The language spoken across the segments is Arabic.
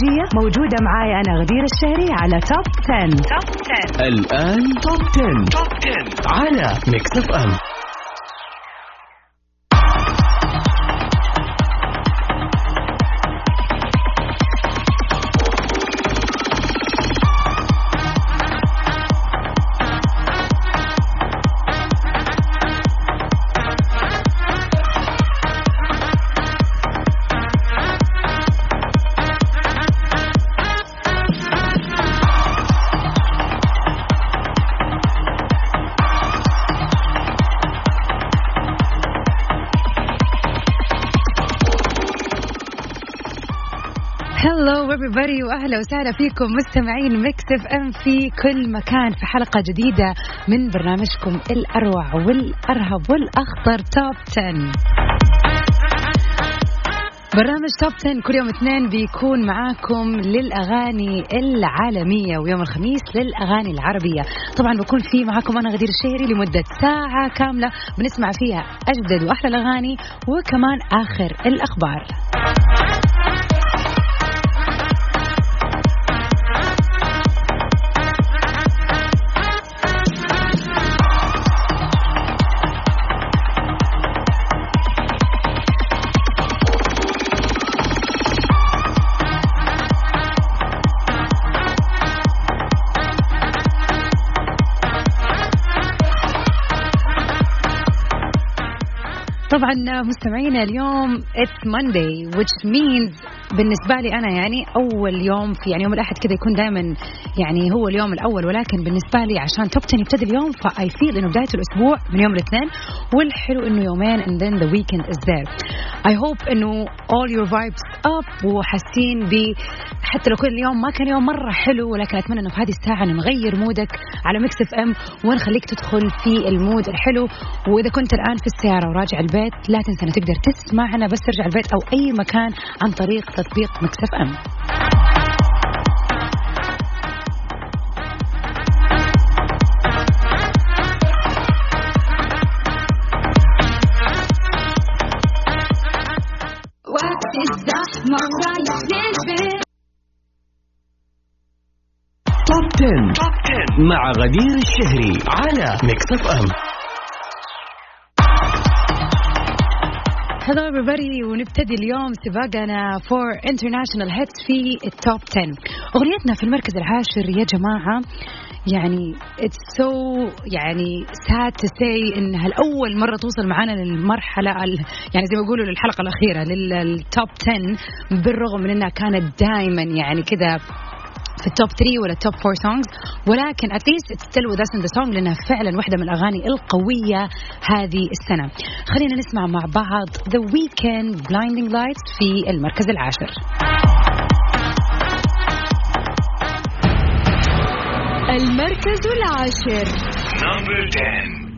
والخليجية موجودة معاي أنا غدير الشهري على Top 10. Top 10 الآن Top 10. Top 10 على Mix FM everybody وأهلا وسهلا فيكم مستمعين Mix FM في كل مكان في حلقة جديدة من برنامجكم الأروع والأرهب والاخطر Top 10 برنامج Top 10 كل يوم اثنين بيكون معاكم للأغاني العالمية ويوم الخميس للأغاني العربية. طبعا بكون في معاكم أنا غدير الشهري لمدة ساعة كاملة بنسمع فيها أجدد وأحلى الأغاني وكمان آخر الأخبار. طبعا مستمعينا اليوم it's Monday which means بالنسبة لي أنا يعني أول يوم في يعني يوم الأحد كذا يكون دائما يعني هو اليوم الأول ولكن بالنسبة لي عشان Top 10 يبتدي اليوم ف I feel إنه بداية الأسبوع من يوم الاثنين والحلو إنه يومين and then the weekend is there. I hope إنه all your vibes up وحاسين ب حتى لو كل يوم ما كان يوم مرة حلو ولكن أتمنى إنه في هذه الساعة نغير mood ك على Mix FM ونخليك تدخل في ال mood الحلو. وإذا كنت الآن في السيارة وراجع البيت لا تنسى إنك تقدر تسمعنا بس ترجع البيت أو أي مكان عن طريق تطبيق Mix FM. وقت الزحمة ورايح للبيت Top 10. Top 10 مع غدير الشهري على Mix FM. Hello everybody. ونبتدي اليوم سباقنا for international hits في ال Top 10 أغنيتنا في المركز العاشر يا جماعة. يعني it's so يعني sad to say انها الأول مرة توصل معنا للمرحلة يعني زي ما يقولوا للحلقة الأخيرة لل Top 10 بالرغم من إنها كانت دائما يعني كذا في ال Top 3 ولا ال Top 4 songs ولكن at least it's still with us in the song لأنها فعلا واحدة من الأغاني القوية هذه السنة. خلينا نسمع مع بعض The Weeknd Blinding Lights في المركز العاشر. المركز العاشر. Number 10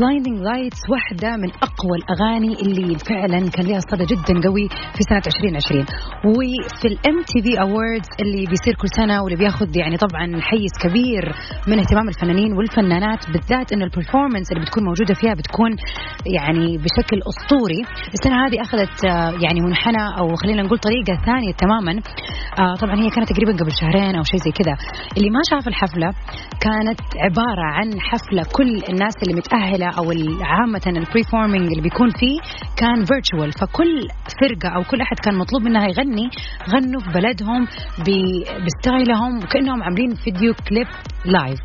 Blinding Lights واحدة من أقوى الأغاني اللي فعلا كان لها صدى جدا قوي في سنة 2020 وفي ال MTV اللي بيصير كل سنة واللي بياخذ يعني طبعا حيز كبير من اهتمام الفنانين والفنانات بالذات إنه ال performance اللي بتكون موجودة فيها بتكون يعني بشكل أسطوري. السنة هذه أخذت آه، يعني منحنى أو خلينا نقول طريقة ثانية تماما. آه، طبعا هي كانت تقريبا قبل شهرين أو شيء زي كذا. اللي ما شاف الحفلة كانت عبارة عن حفلة كل الناس اللي متأهلة أو عامة ال performing اللي بيكون فيه كان virtual فكل فرقة أو كل أحد كان مطلوب منها يغني غنوا في بلدهم ب style هم وكأنهم عاملين فيديو كليب live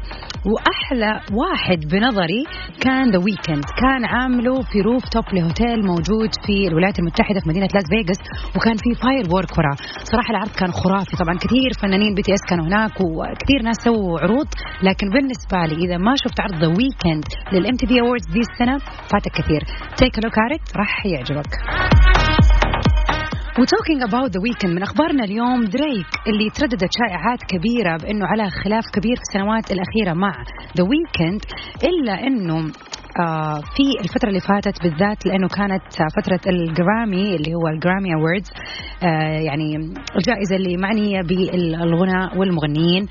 وأحلى واحد بنظري كان The Weeknd كان عامله في rooftop ل hotel موجود في الولايات المتحدة في مدينة لاس فيغاس وكان في firework وراه. صراحة العرض كان خرافي. طبعا كثير فنانين BTS كانوا هناك وكثير ناس سووا عروض. لكن بالنسبة لي إذا ما شفت عرض The Weeknd لل MTV Awards دي السنة فاتك كثير. take look راح يعجبك. و talking about The Weeknd من أخبارنا اليوم دريك اللي ترددت شائعات كبيرة بأنه على خلاف كبير في السنوات الأخيرة مع The Weeknd إلا أنه آه في الفترة اللي فاتت بالذات لأنه كانت فترة ال Grammy اللي هو ال Grammy Awards آه يعني الجائزة اللي معنية بالغناء والمغنيين.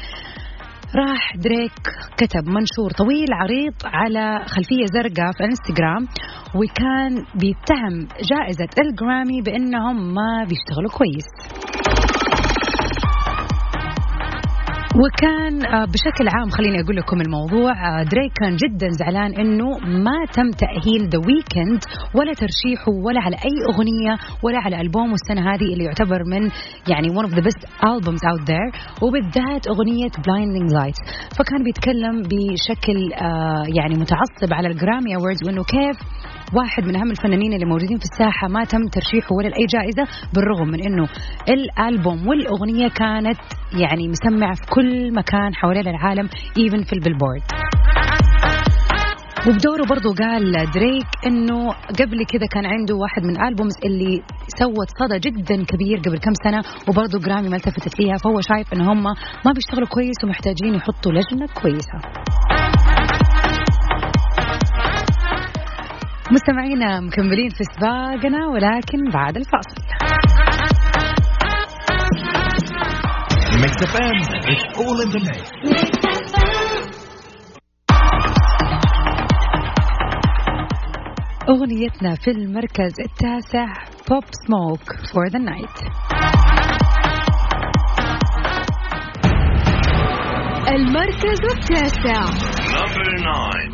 راح دريك كتب منشور طويل عريض على خلفية زرقاء في إنستغرام وكان بيتهم جائزة ال Grammy بأنهم ما بيشتغلوا كويس. وكان آه، بشكل عام خليني أقول لكم الموضوع آه، دريك كان جدا زعلان إنه ما تم تأهيل The Weeknd ولا ترشيحه ولا على أي أغنية ولا على ألبوم السنة هذه اللي يعتبر من يعني one of the best albums out there وبالذات أغنية blinding lights. فكان بيتكلم بشكل آه، يعني متعصب على ال Grammy Awards وإنه كيف واحد من أهم الفنانين اللي موجودين في الساحة ما تم ترشيحه ولا لأي جائزة بالرغم من إنه الألبوم والأغنية كانت يعني مسمعة في كل مكان حوالين العالم even في ال Billboard. وبدوره برضو قال دريك إنه قبل كذا كان عنده واحد من الالبومز اللي سوت صدى جدا كبير قبل كم سنة وبرضو جرامي ما التفتت ليها فهو شايف إن هم ما بيشتغلوا كويس ومحتاجين يحطوا لجنة كويسة. مستمعينا مكملين في سباقنا ولكن بعد الفاصل Mix FM, it's all in the mix. أغنيتنا في المركز التاسع Pop Smoke For The Night المركز التاسع Number nine.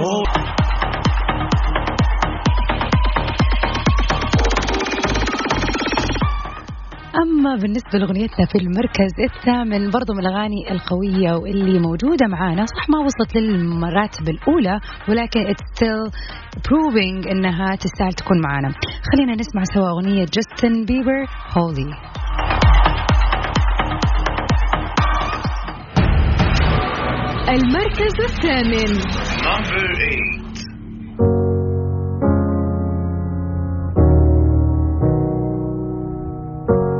old. أما بالنسبة لأغنيتنا في المركز الثامن برضو من الأغاني القوية واللي موجودة معانا صح ما وصلت للمراتب الأولى ولكن it's still proving إنها تستاهل تكون معانا. خلينا نسمع سوا أغنية جاستن بيبر هولي المركز الثامن. Number eight.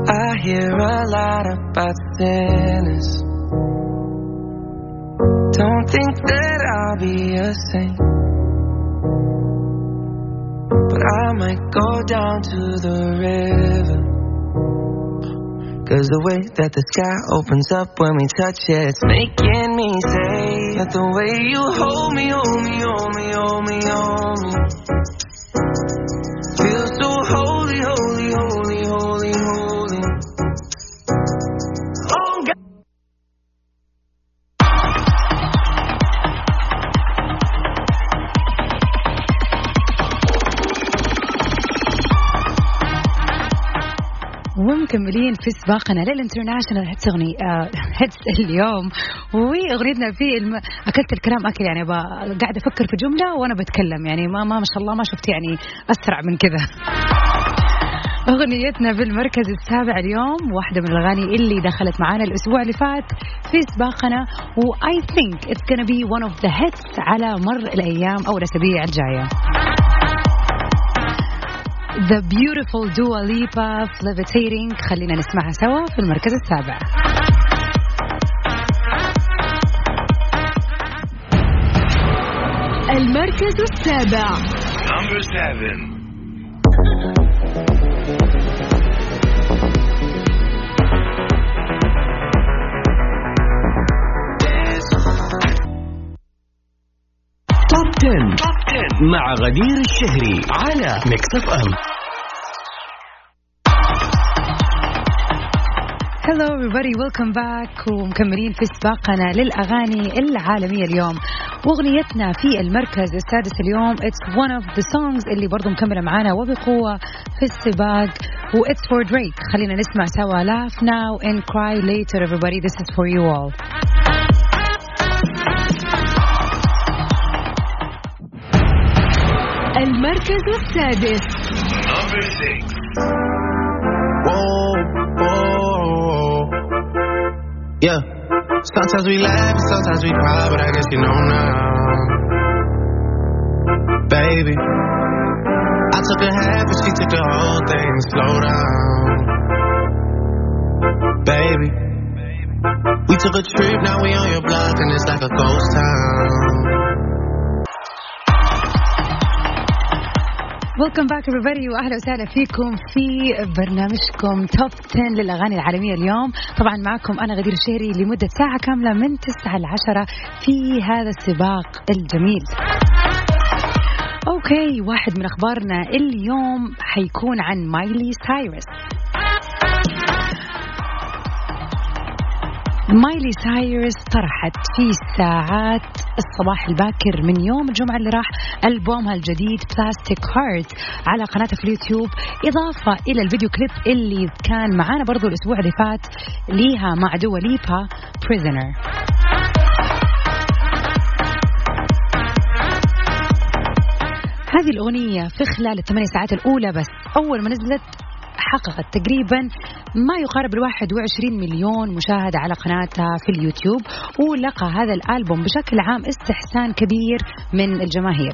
I hear a lot about sinners. Don't think that I'll be a saint. But I might go down to the river. Cause the way that the sky opens up when we touch it, it's making me say that the way you hold me, hold me, hold me, hold me, hold me. ومكملين في سباقنا لل international hits اغني آه hits اليوم. وأغنيتنا في الم... أكلت الكلام أكل يعني ب... قاعدة أفكر في جملة وأنا بتكلم يعني ما ما ما شاء الله ما شفت يعني أسرع من كذا. أغنيتنا في المركز السابع اليوم واحدة من الأغاني اللي دخلت معانا الأسبوع اللي فات في سباقنا و I think it's gonna be one of the hits على مر الأيام أو الأسابيع الجاية. The beautiful Dua Lipa في Levitating خلينا نسمعها سوا في المركز السابع. المركز السابع. Number seven. مع غدير الشهري على ميكس اف ام Hello everybody, welcome back. ومكملين في سباقنا للأغاني العالمية اليوم. وأغنيتنا في المركز السادس اليوم It's one of the songs اللي برضو مكملة معانا وبقوة في السباق. و It's for Drake. خلينا نسمع سوا Laugh now and cry later everybody. This is for you all. المركز السادس Number six. Whoa, whoa. Yeah. Sometimes we laugh and sometimes we cry, but I guess you know now. Baby. I took a half and she took the whole thing. Slow down. Baby. We took a trip, now we on your block and it's like a ghost town. Welcome back everybody وأهلا وسهلا فيكم في برنامجكم Top 10 للأغاني العالمية اليوم. طبعا معكم أنا غدير الشهري لمدة ساعة كاملة من 9 ل 10 في هذا السباق الجميل. أوكي واحد من أخبارنا اليوم حيكون عن مايلي سايرس مايلي سايرس طرحت في ساعات الصباح الباكر من يوم الجمعة اللي راح ألبومها الجديد Plastic Hearts على قناتها في اليوتيوب. إضافة إلى الفيديو كليب اللي كان معانا برضو الأسبوع اللي فات ليها مع دوا ليبا Prisoner هذه الأغنية في خلال الثمانية ساعات الأولى بس. أول ما نزلت حققت تقريبا ما يقارب ال 21 مليون مشاهدة على قناتها في اليوتيوب ولقى هذا الألبوم بشكل عام استحسان كبير من الجماهير.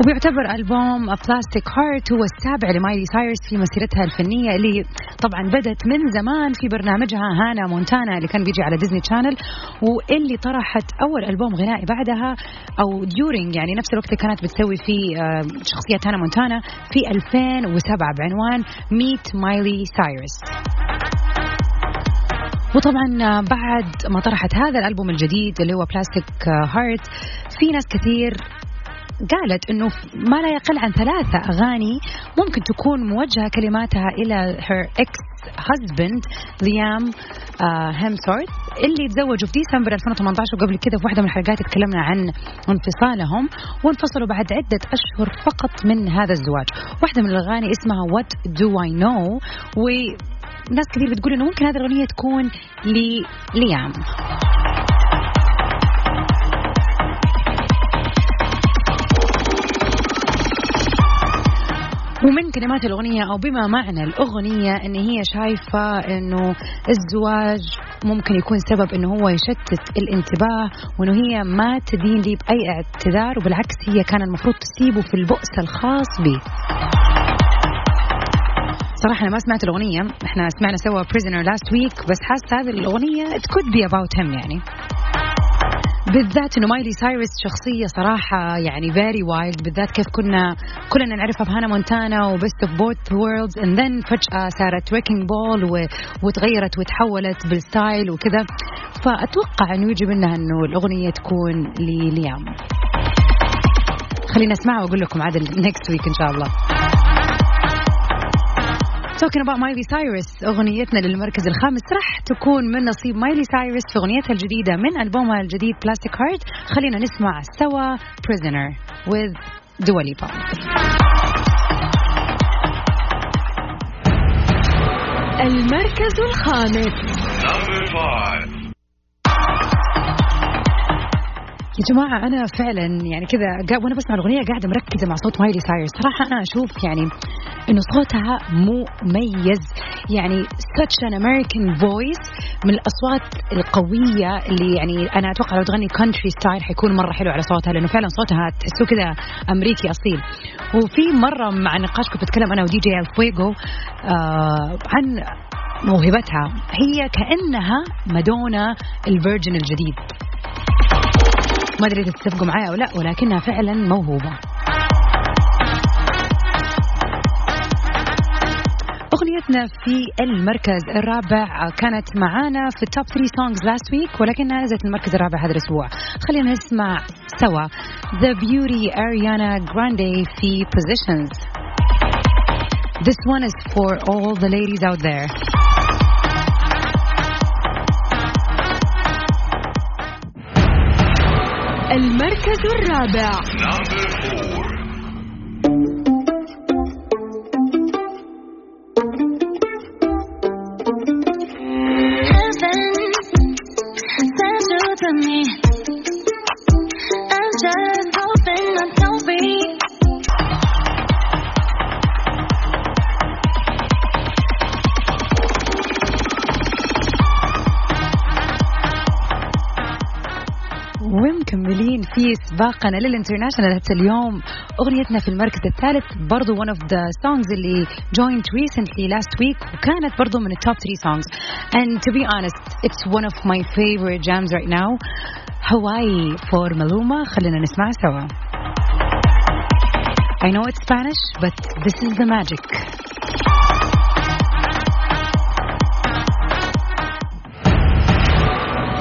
وبيعتبر ألبوم Plastic Hearts هو السابع لمايلي سايرس في مسيرتها الفنية اللي طبعا بدت من زمان في برنامجها هانا مونتانا اللي كان بيجي على Disney Channel واللي طرحت أول ألبوم غنائي بعدها أو during يعني نفس الوقت اللي كانت بتسوي فيه آه، شخصية هانا مونتانا في 2007 بعنوان Meet Miley Cyrus وطبعا بعد ما طرحت هذا الألبوم الجديد اللي هو Plastic Hearts في ناس كثير قالت إنه ما لا يقل عن ثلاثة أغاني ممكن تكون موجهة كلماتها إلى her ex husband ليام هيمسورث اللي تزوجوا في ديسمبر 2018 وقبل كذا في واحدة من الحلقات تكلمنا عن انفصالهم وانفصلوا بعد عدة أشهر فقط من هذا الزواج. واحدة من الأغاني اسمها What Do I Know وناس كثير بتقول إنه ممكن هذه الأغنية تكون لليام. ومن كلمات الأغنية أو بما معنى الأغنية أن هي شايفة أنه الزواج ممكن يكون سبب أنه هو يشتت الانتباه وأنه هي ما تدين لي بأي اعتذار وبالعكس هي كان المفروض تسيبه في البؤس الخاص به صراحة أنا ما سمعت الأغنية إحنا سمعنا سوا Prisoner last week بس حاسة هذه الأغنية it could be about him يعني. بالذات إنه مايلي سايرس شخصية صراحة يعني very wild بالذات كيف كنا كلنا نعرفها بهانا مونتانا و Best of Both Worlds and then فجأة صارت Wrecking Ball وتغيرت وتحولت بالستايل وكذا. فأتوقع إنه يجي منها إنه الأغنية تكون لليام خلينا أسمعها وأقول لكم عاد next week إن شاء الله. Talking about مايلي سايرس أغنيتنا للمركز الخامس راح تكون من نصيب مايلي سايرس في أغنيتها الجديدة من ألبومها الجديد Plastic Hearts خلينا نسمع سوا Prisoner with Lipa. المركز الخامس. Number five. يا جماعة أنا فعلا يعني كذا وأنا بسمع الأغنية قاعدة مركزة مع صوت مايلي سايرس. صراحة أنا أشوف يعني إنه صوتها مميز. يعني such an American voice من الأصوات القوية اللي يعني أنا أتوقع لو تغني country style حيكون مرة حلو على صوتها لأنه فعلا صوتها تحسه كذا أمريكي أصيل. وفي مرة مع نقاش كنت بتكلم أنا ودي جي الفويجو آه عن موهبتها. هي كأنها مادونا ال version الجديد. ما أدري إذا تتفقوا معي أو لا ولكنها فعلا موهوبة. أغنيتنا في المركز الرابع كانت معانا في ال top 3 songs last week ولكنها نزلت المركز الرابع هذا الأسبوع. خلينا نسمع سوا the beauty اريانا جراندي في Positions This one is for all the ladies out there. المركز الرابع Number four. ومكملين في سباقنا للانترناشونال هات اليوم اغنيتنا في المركز الثالث برضو one of the songs اللي joined recently last week وكانت برضو من التوب 3 songs and to be honest it's one of my favorite jams right now Hawaii for Maluma خلينا نسمع سوا I know it's Spanish but this is the magic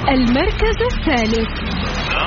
المركز الثالث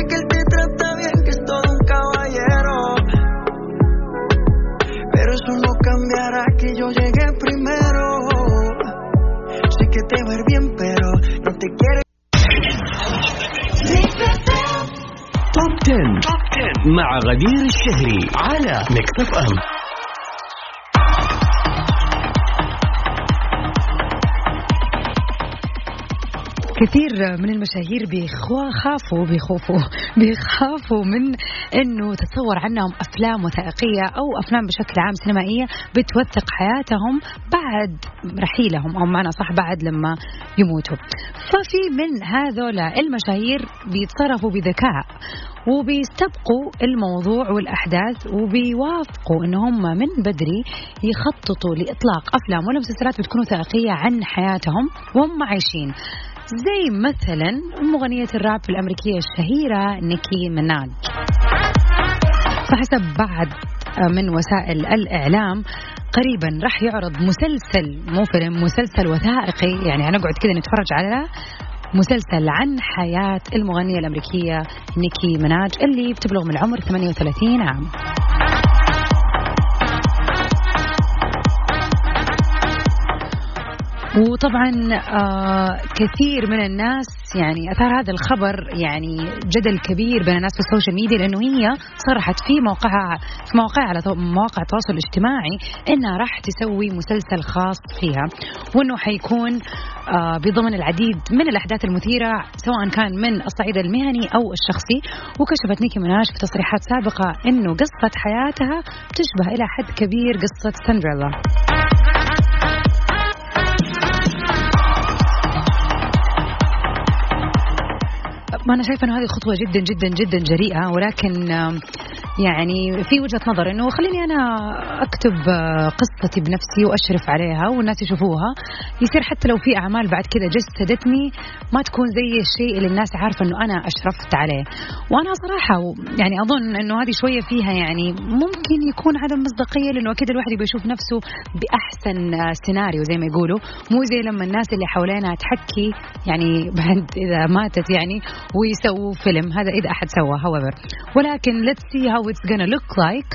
Se ve que él te trata bien, que es todo un caballero. Pero eso no cambiará que yo llegué primero. Sé que te va a ir bien, pero no te quiere. توب 10. مع غدير الشهري على ميكس اف ام كثير من المشاهير بيخافوا بيخوفوا بيخافوا من إنه تتصور عنهم أفلام وثائقية أو أفلام بشكل عام سينمائية بتوثق حياتهم بعد رحيلهم أو معنى صح بعد لما يموتوا. ففي من هذولا المشاهير بيتصرفوا بذكاء وبيستبقوا الموضوع والأحداث وبيوافقوا إن هم من بدري يخططوا لإطلاق أفلام ولا مسلسلات بتكون وثائقية عن حياتهم وهم عايشين. زي مثلا مغنية الراب الأمريكية الشهيرة نيكي مناج فحسب بعض من وسائل الإعلام قريبا راح يعرض مسلسل مو فيلم مسلسل وثائقي. يعني هنقعد كذا نتفرج على مسلسل عن حياة المغنية الأمريكية نيكي مناج اللي بتبلغ من العمر 38 عام. وطبعا آه كثير من الناس يعني أثار هذا الخبر يعني جدل كبير بين الناس في السوشيال ميديا لأنه هي صرحت في موقعها في مواقعها على مواقع التواصل الاجتماعي إنها راح تسوي مسلسل خاص فيها وإنه حيكون آه بضمن العديد من الأحداث المثيرة سواء كان من الصعيد المهني أو الشخصي. وكشفت نيكي ميناج في تصريحات سابقة إنه قصة حياتها تشبه إلى حد كبير قصة سندريلا ما أنا شايفة إنه هذه خطوة جدا جدا جدا جريئة ولكن يعني في وجهة نظر إنه خليني أنا أكتب آه، قصتي بنفسي وأشرف عليها والناس يشوفوها. يصير حتى لو في أعمال بعد كذا جسدتني ما تكون زي الشيء اللي الناس عارفة إنه أنا أشرفت عليه. وأنا صراحة يعني أظن إنه هذه شوية فيها يعني ممكن يكون عدم مصداقية لأنه أكيد الواحد يبغى يشوف نفسه بأحسن سيناريو زي ما يقولوا. مو زي لما الناس اللي حوالينها تحكي يعني بعد إذا ماتت يعني ويسووا فيلم. هذا إذا أحد سوى however. ولكن let's see how it's gonna look like.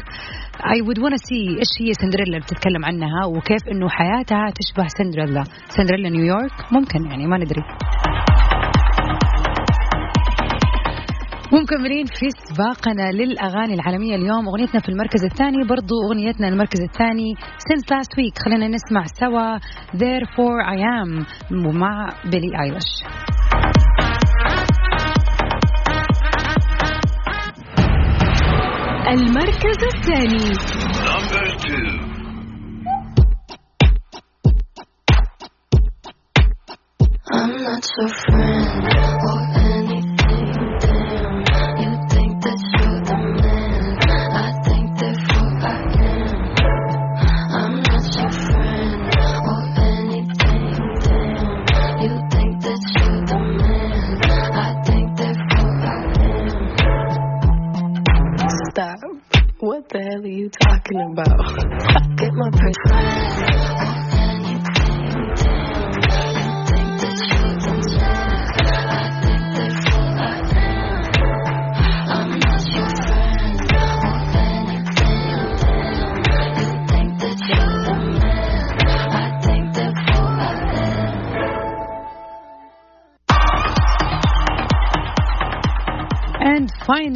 I would wanna see إيش هي سندريلا اللي بتتكلم عنها وكيف إنه حياتها تشبه سندريلا. سندريلا نيويورك ممكن يعني ما ندري. ومكملين في سباقنا للأغاني العالمية اليوم. أغنيتنا في المركز الثاني برضو أغنيتنا المركز الثاني since last week. خلينا نسمع سوا. Therefore I am ومع بيلي ايليش المركز الثاني Number two. I'm not your friend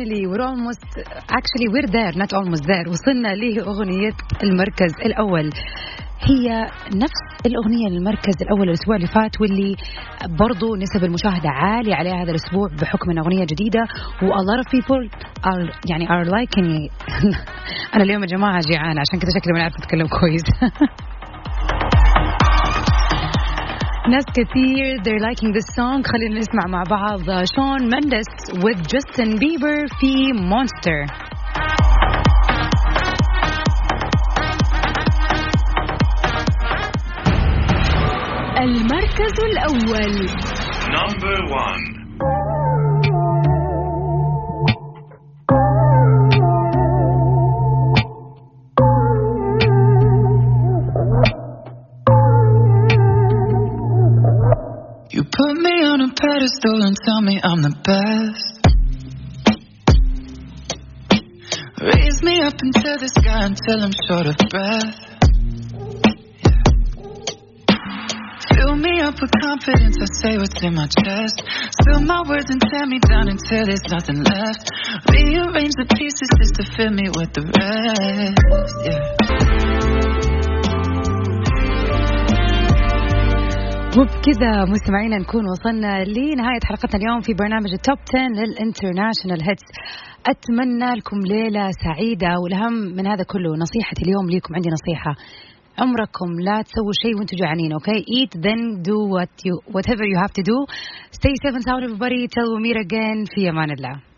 Finally we're almost actually we're there not almost there. وصلنا لأغنية المركز الأول. هي نفس الأغنية للمركز الأول الأسبوع اللي فات واللي برضو نسب المشاهدة عالية عليها هذا الأسبوع بحكم أنها أغنية جديدة. و a lot of people are يعني are liking. أنا اليوم يا جماعة جيعانة عشان كذا شكلي ما أعرف أتكلم كويس. ناس كثير they're liking this song خلينا نسمع مع بعض شون مندس with Justin Bieber في Monster المركز الأول Number one. Until I'm short of breath. Fill me up with confidence, I say what's in my chest. Spill my words and tear me down until there's nothing left. Rearrange the pieces just to fill me with the rest. Yeah. وبكذا مستمعينا نكون وصلنا لنهاية حلقتنا اليوم في برنامج التوب 10 للانترناشونال هيتس أتمنى لكم ليلة سعيدة والأهم من هذا كله نصيحتي اليوم ليكم عندي نصيحة. عمركم لا تسووا شيء وأنتم جوعانين أوكي eat then do what you whatever you have to do. Stay safe and sound everybody. Till we meet again. في أمان الله.